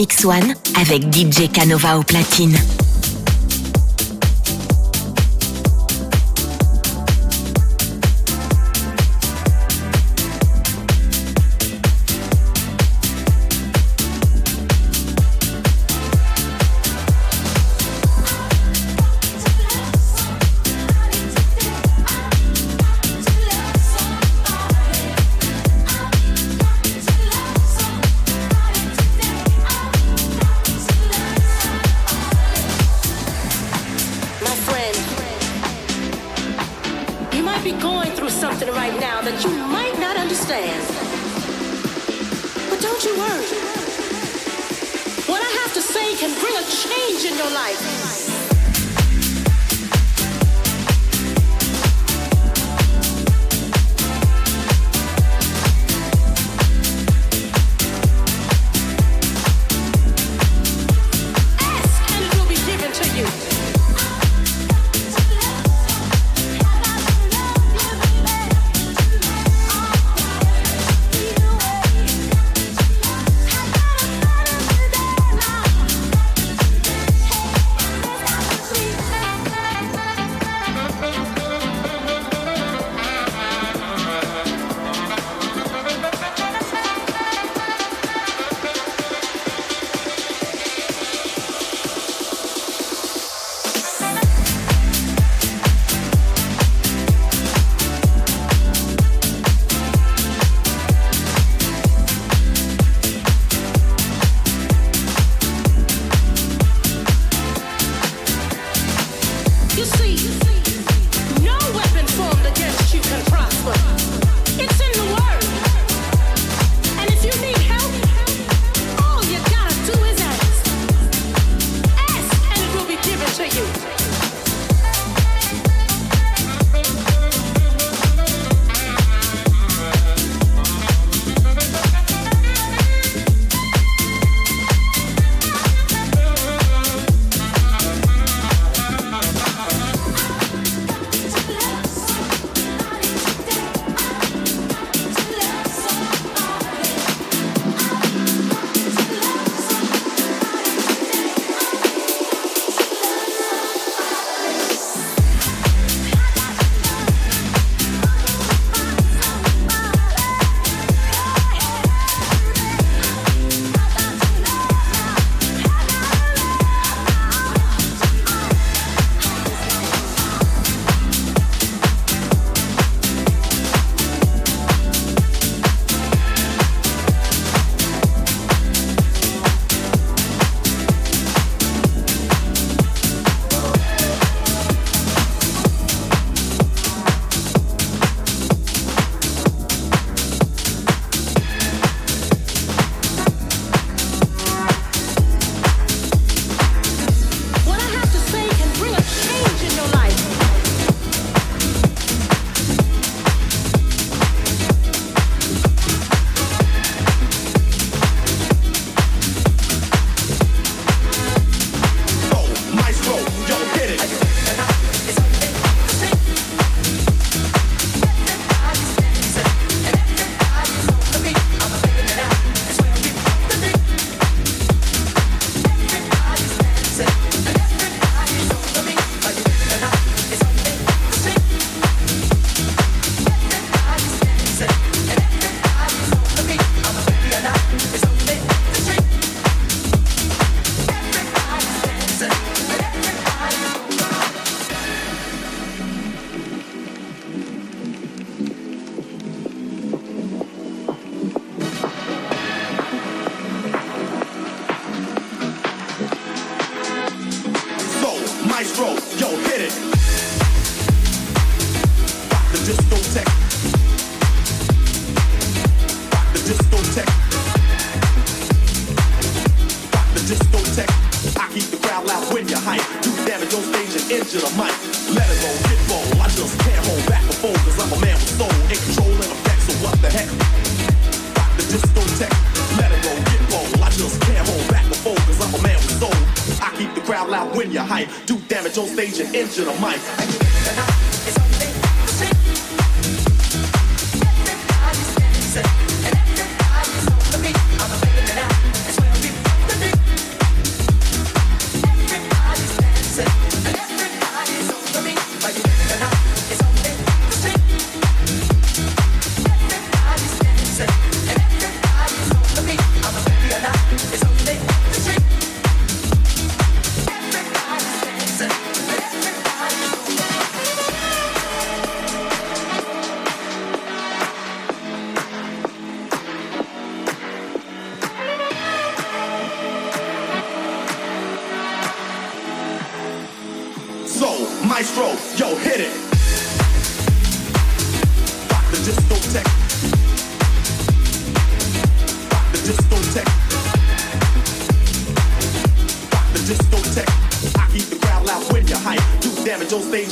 Mix One avec DJ Canova au platine.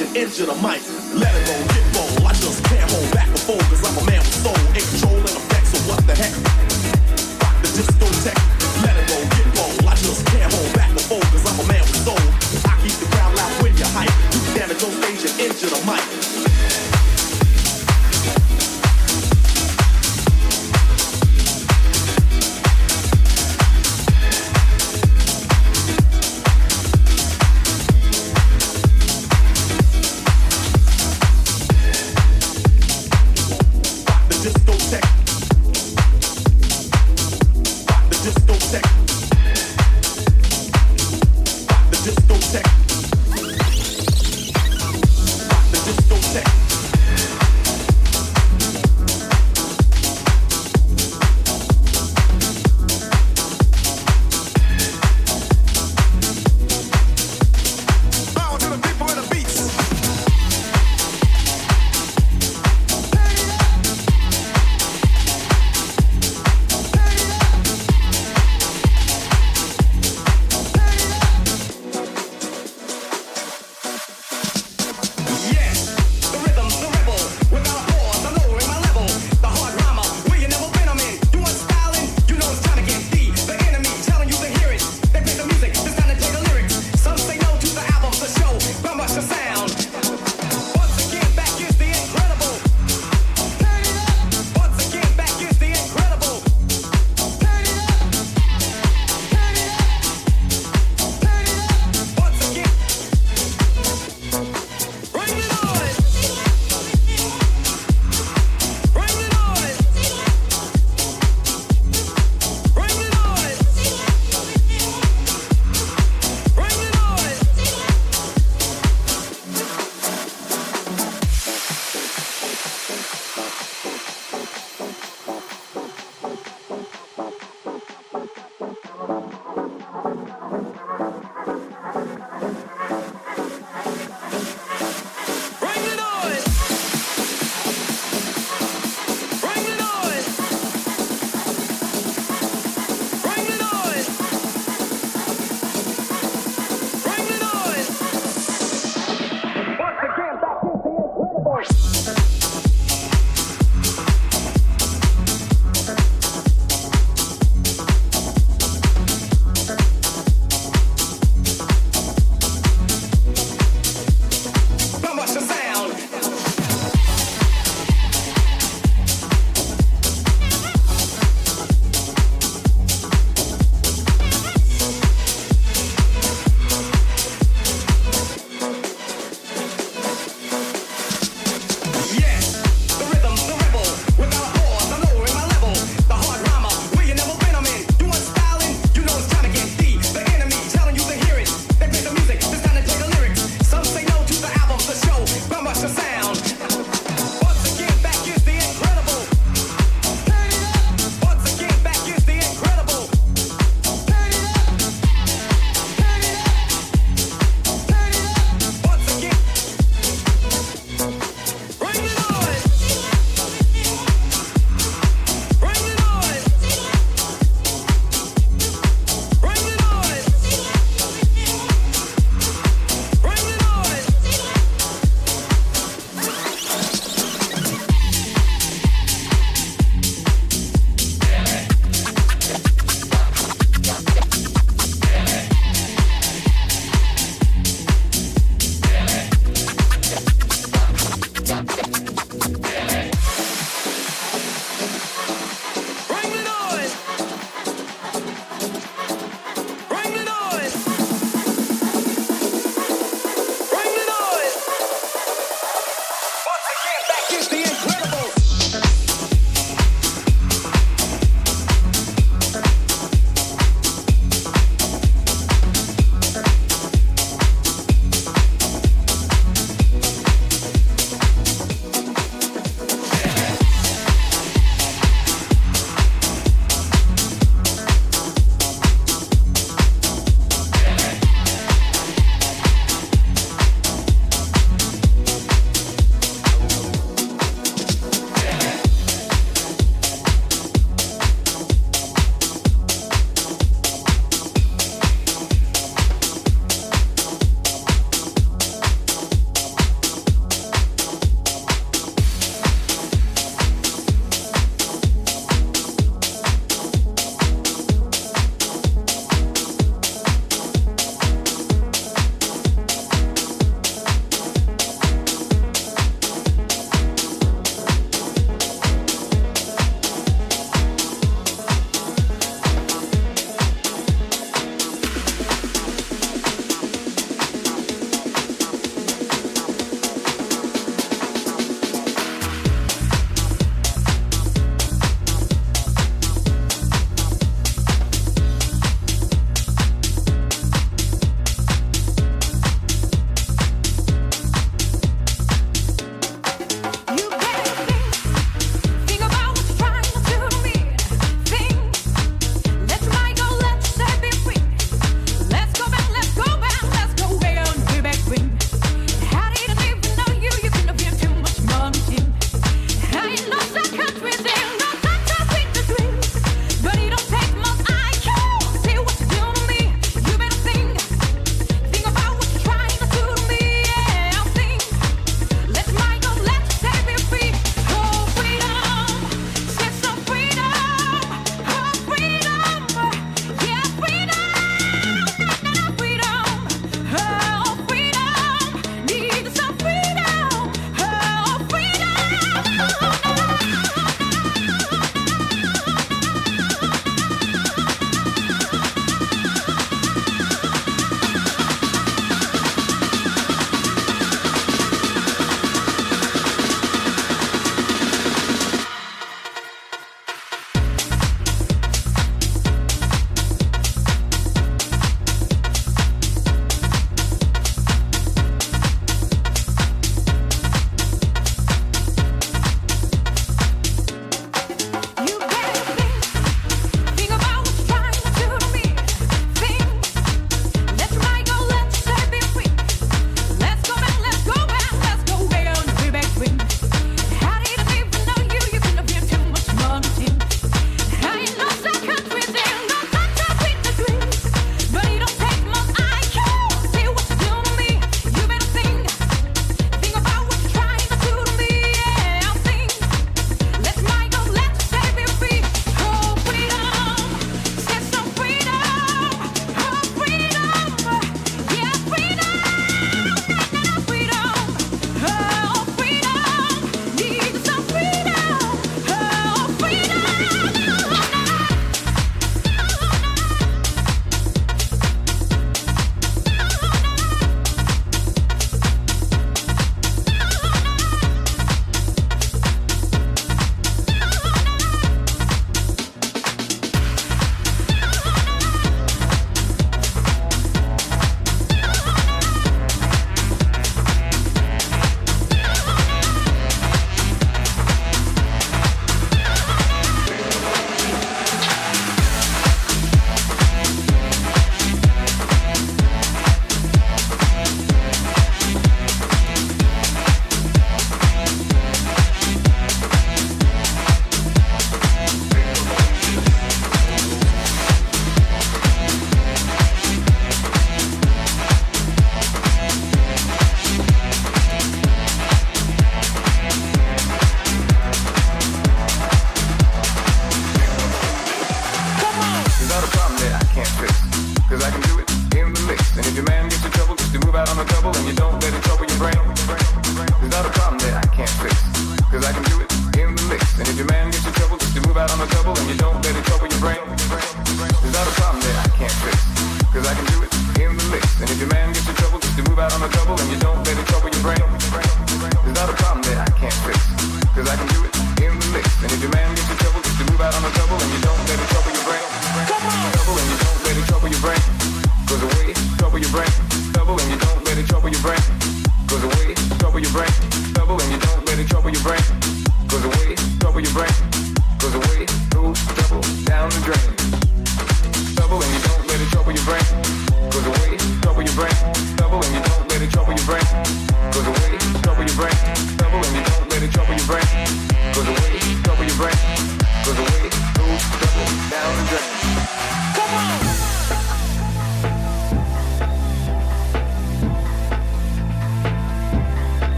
And injure the fold cause I'm a man with soul. In control and effects or what the heck. The Disco Tech Let it go, get roll I just can't hold back the fold cause I'm a man with soul. I keep the crowd loud when you're hype. Do damage on stage and engine a mic.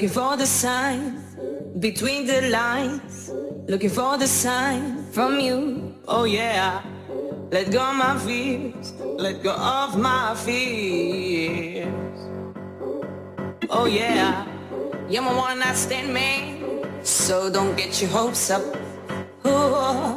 Looking for the sign between the lines, looking for the sign from you. Oh yeah, let go my fears, let go of my fears. Oh yeah, you're my one night stand man, so don't get your hopes up. Ooh.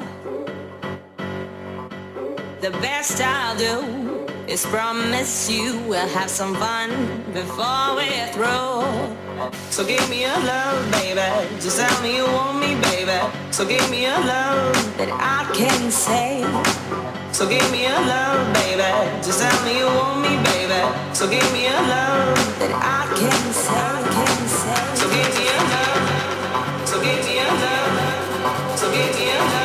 The best I'll do is promise you we'll have some fun before we're through. So give me a love, baby. Just tell me you want me, baby. So give me a love that I can say. So give me a love, baby. Just tell me you want me, baby. So give me a love that I can say. So give me a love. So give me a love. So give me a love.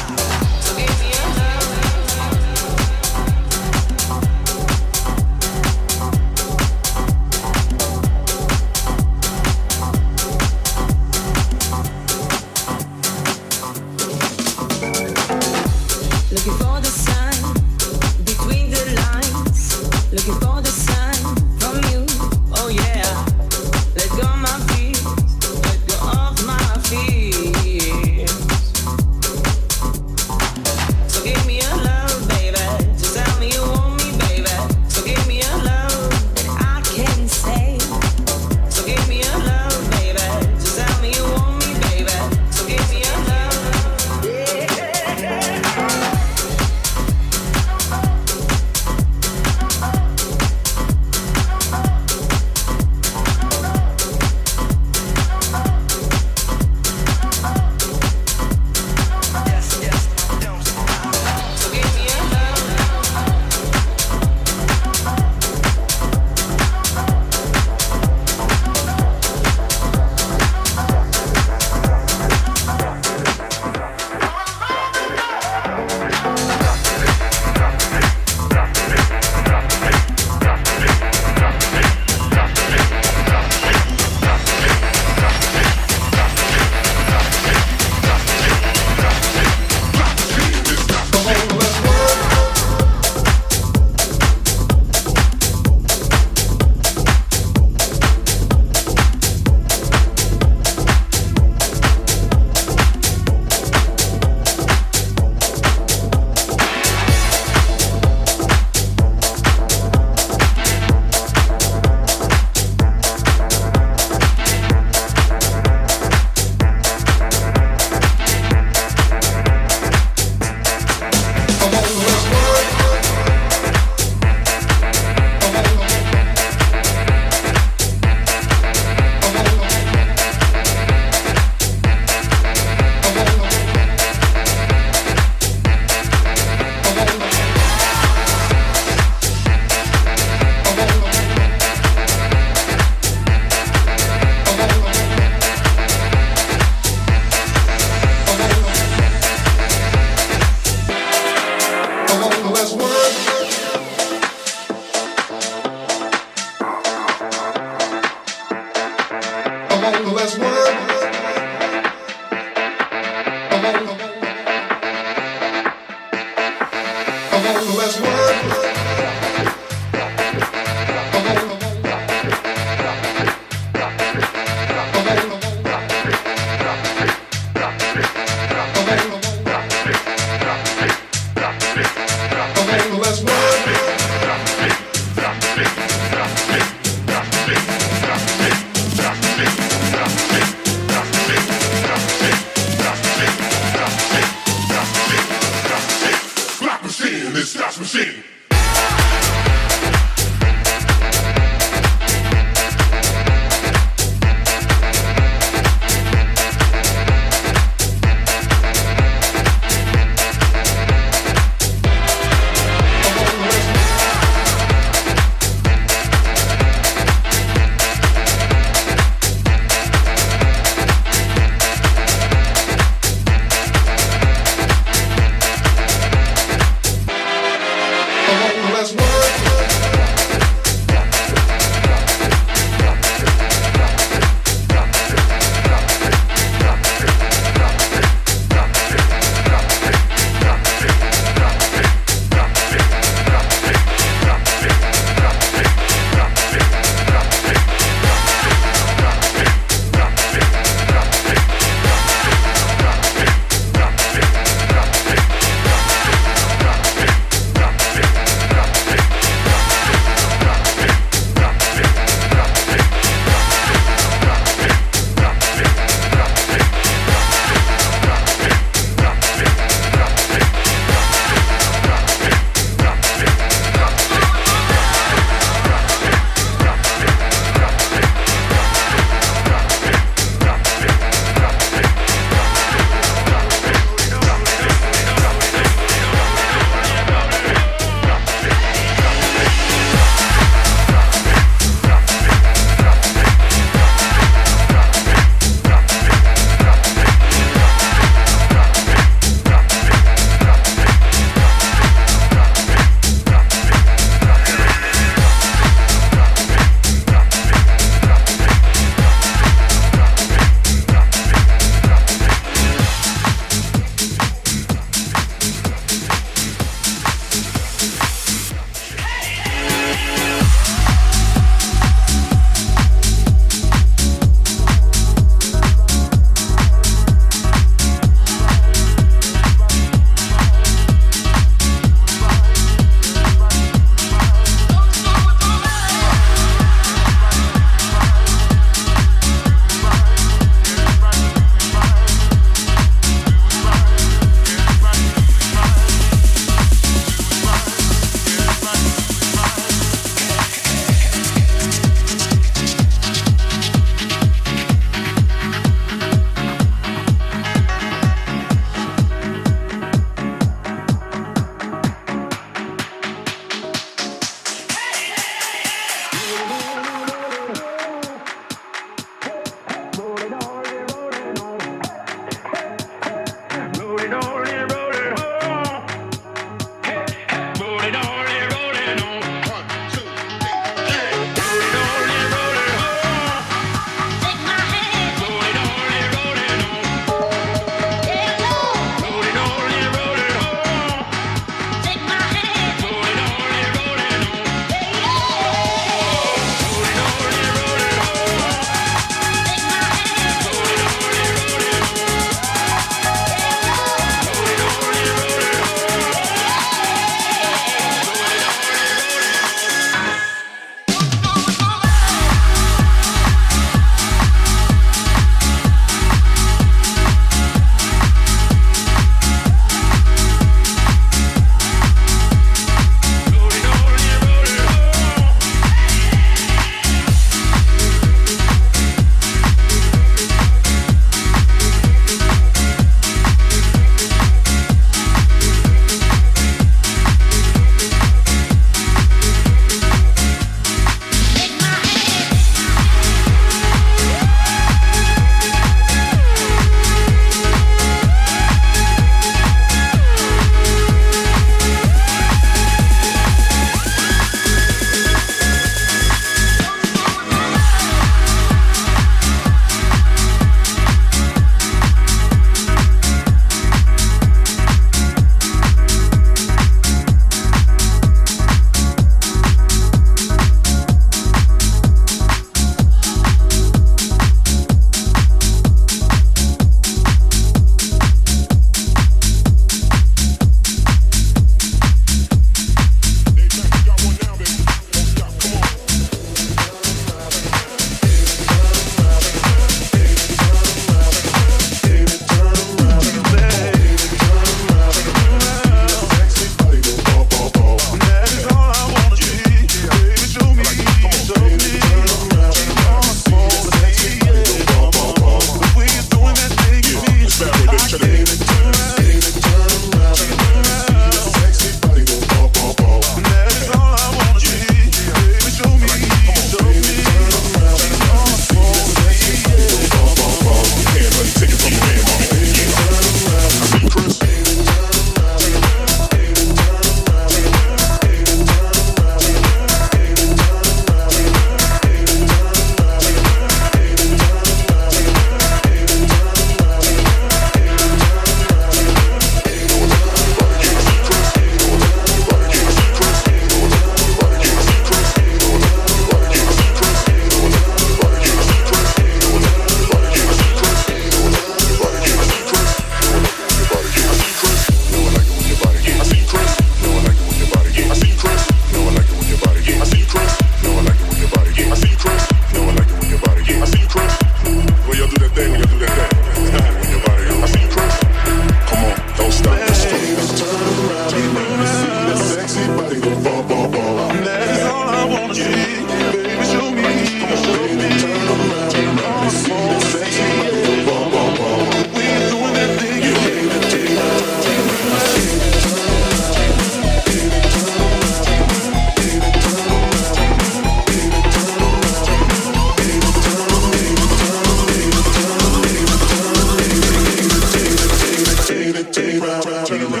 around, turn around.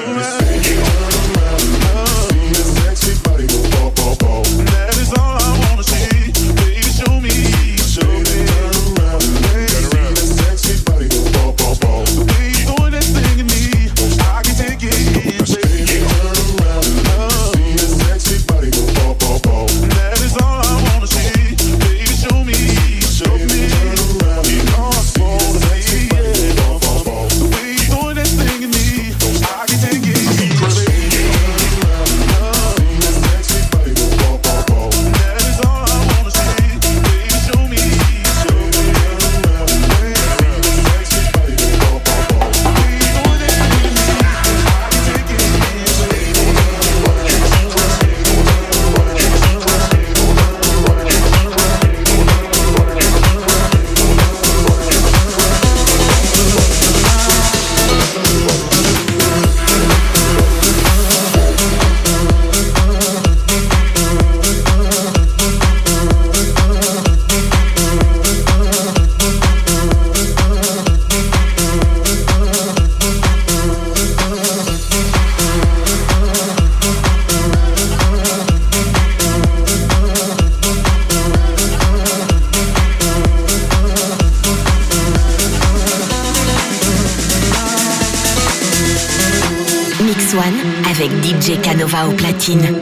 Canova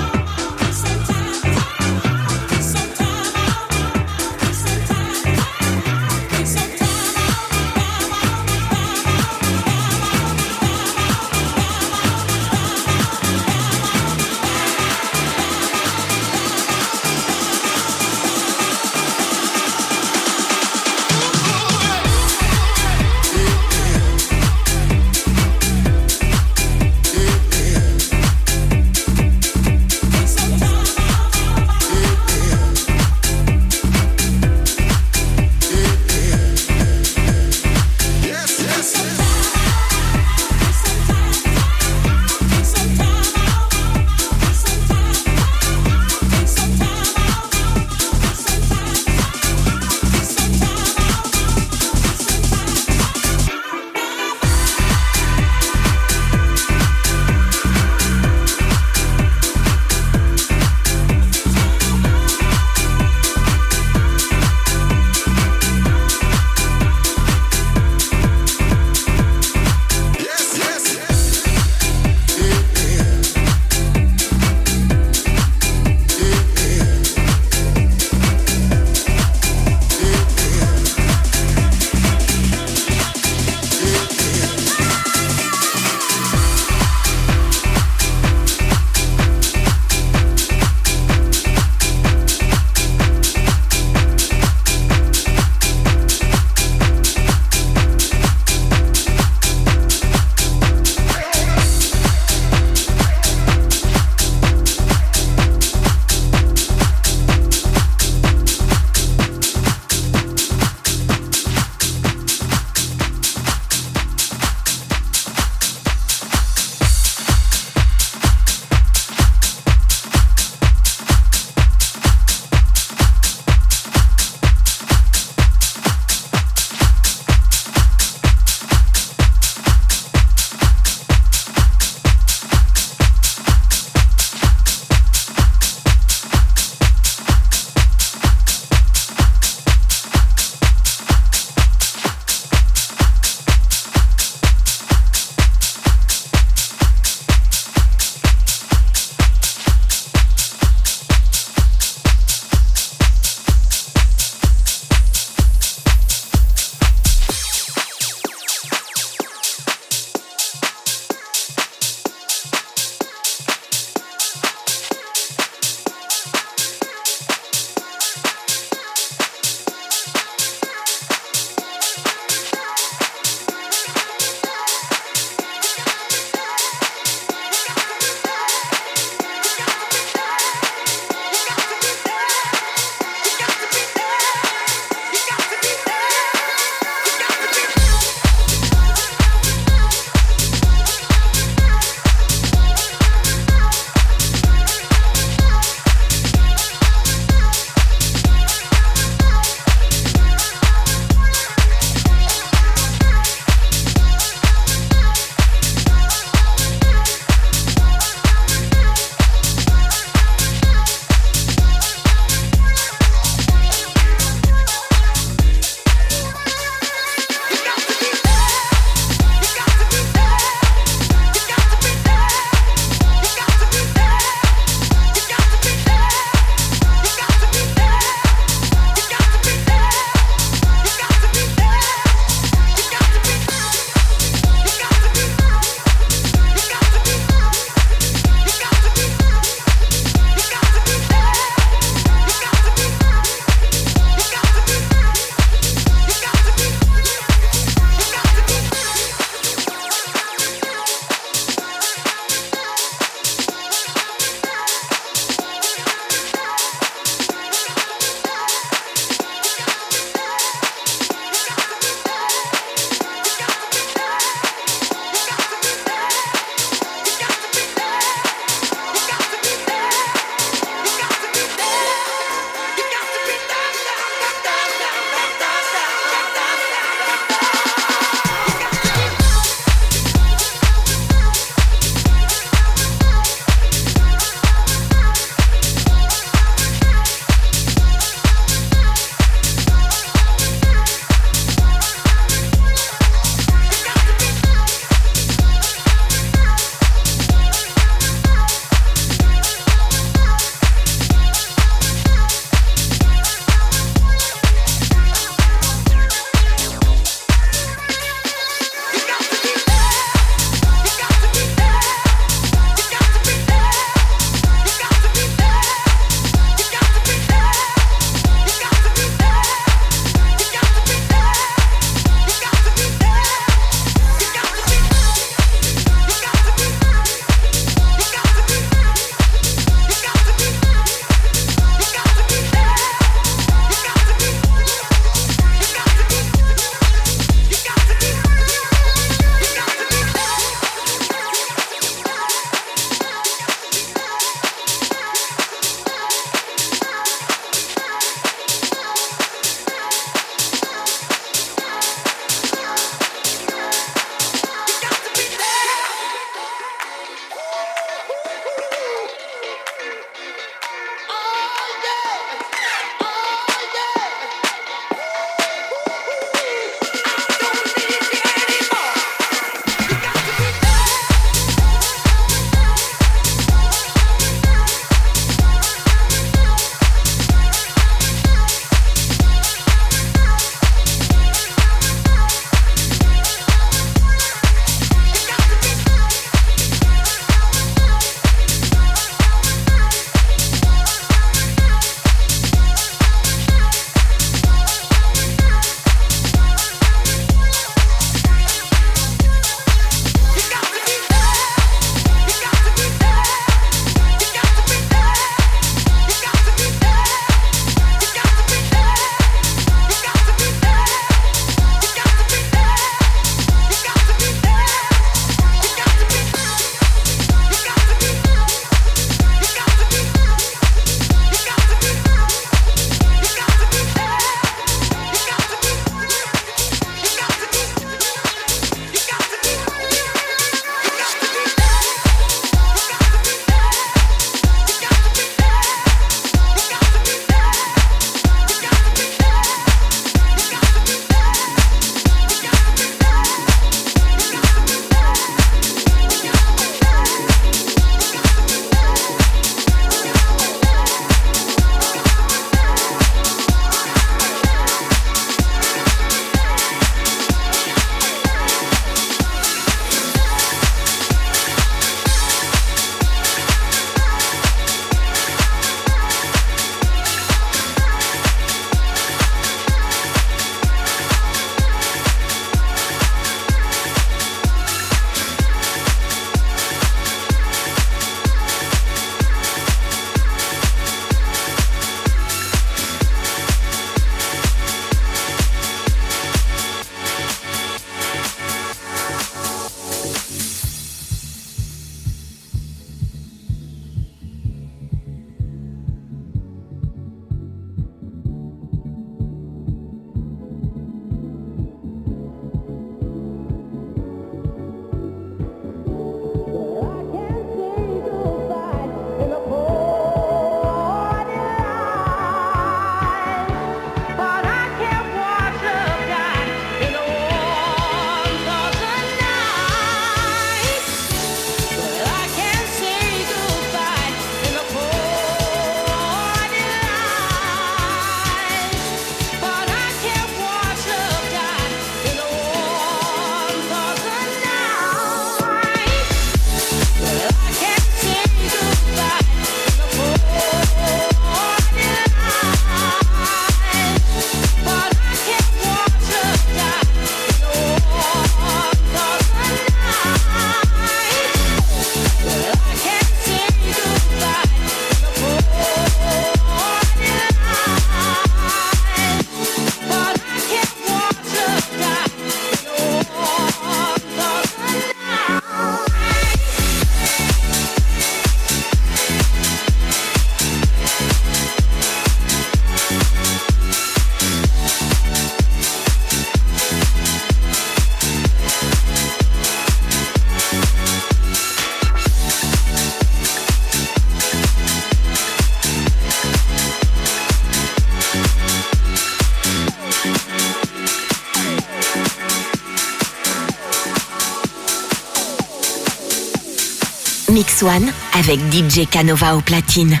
Avec DJ Canova au platine.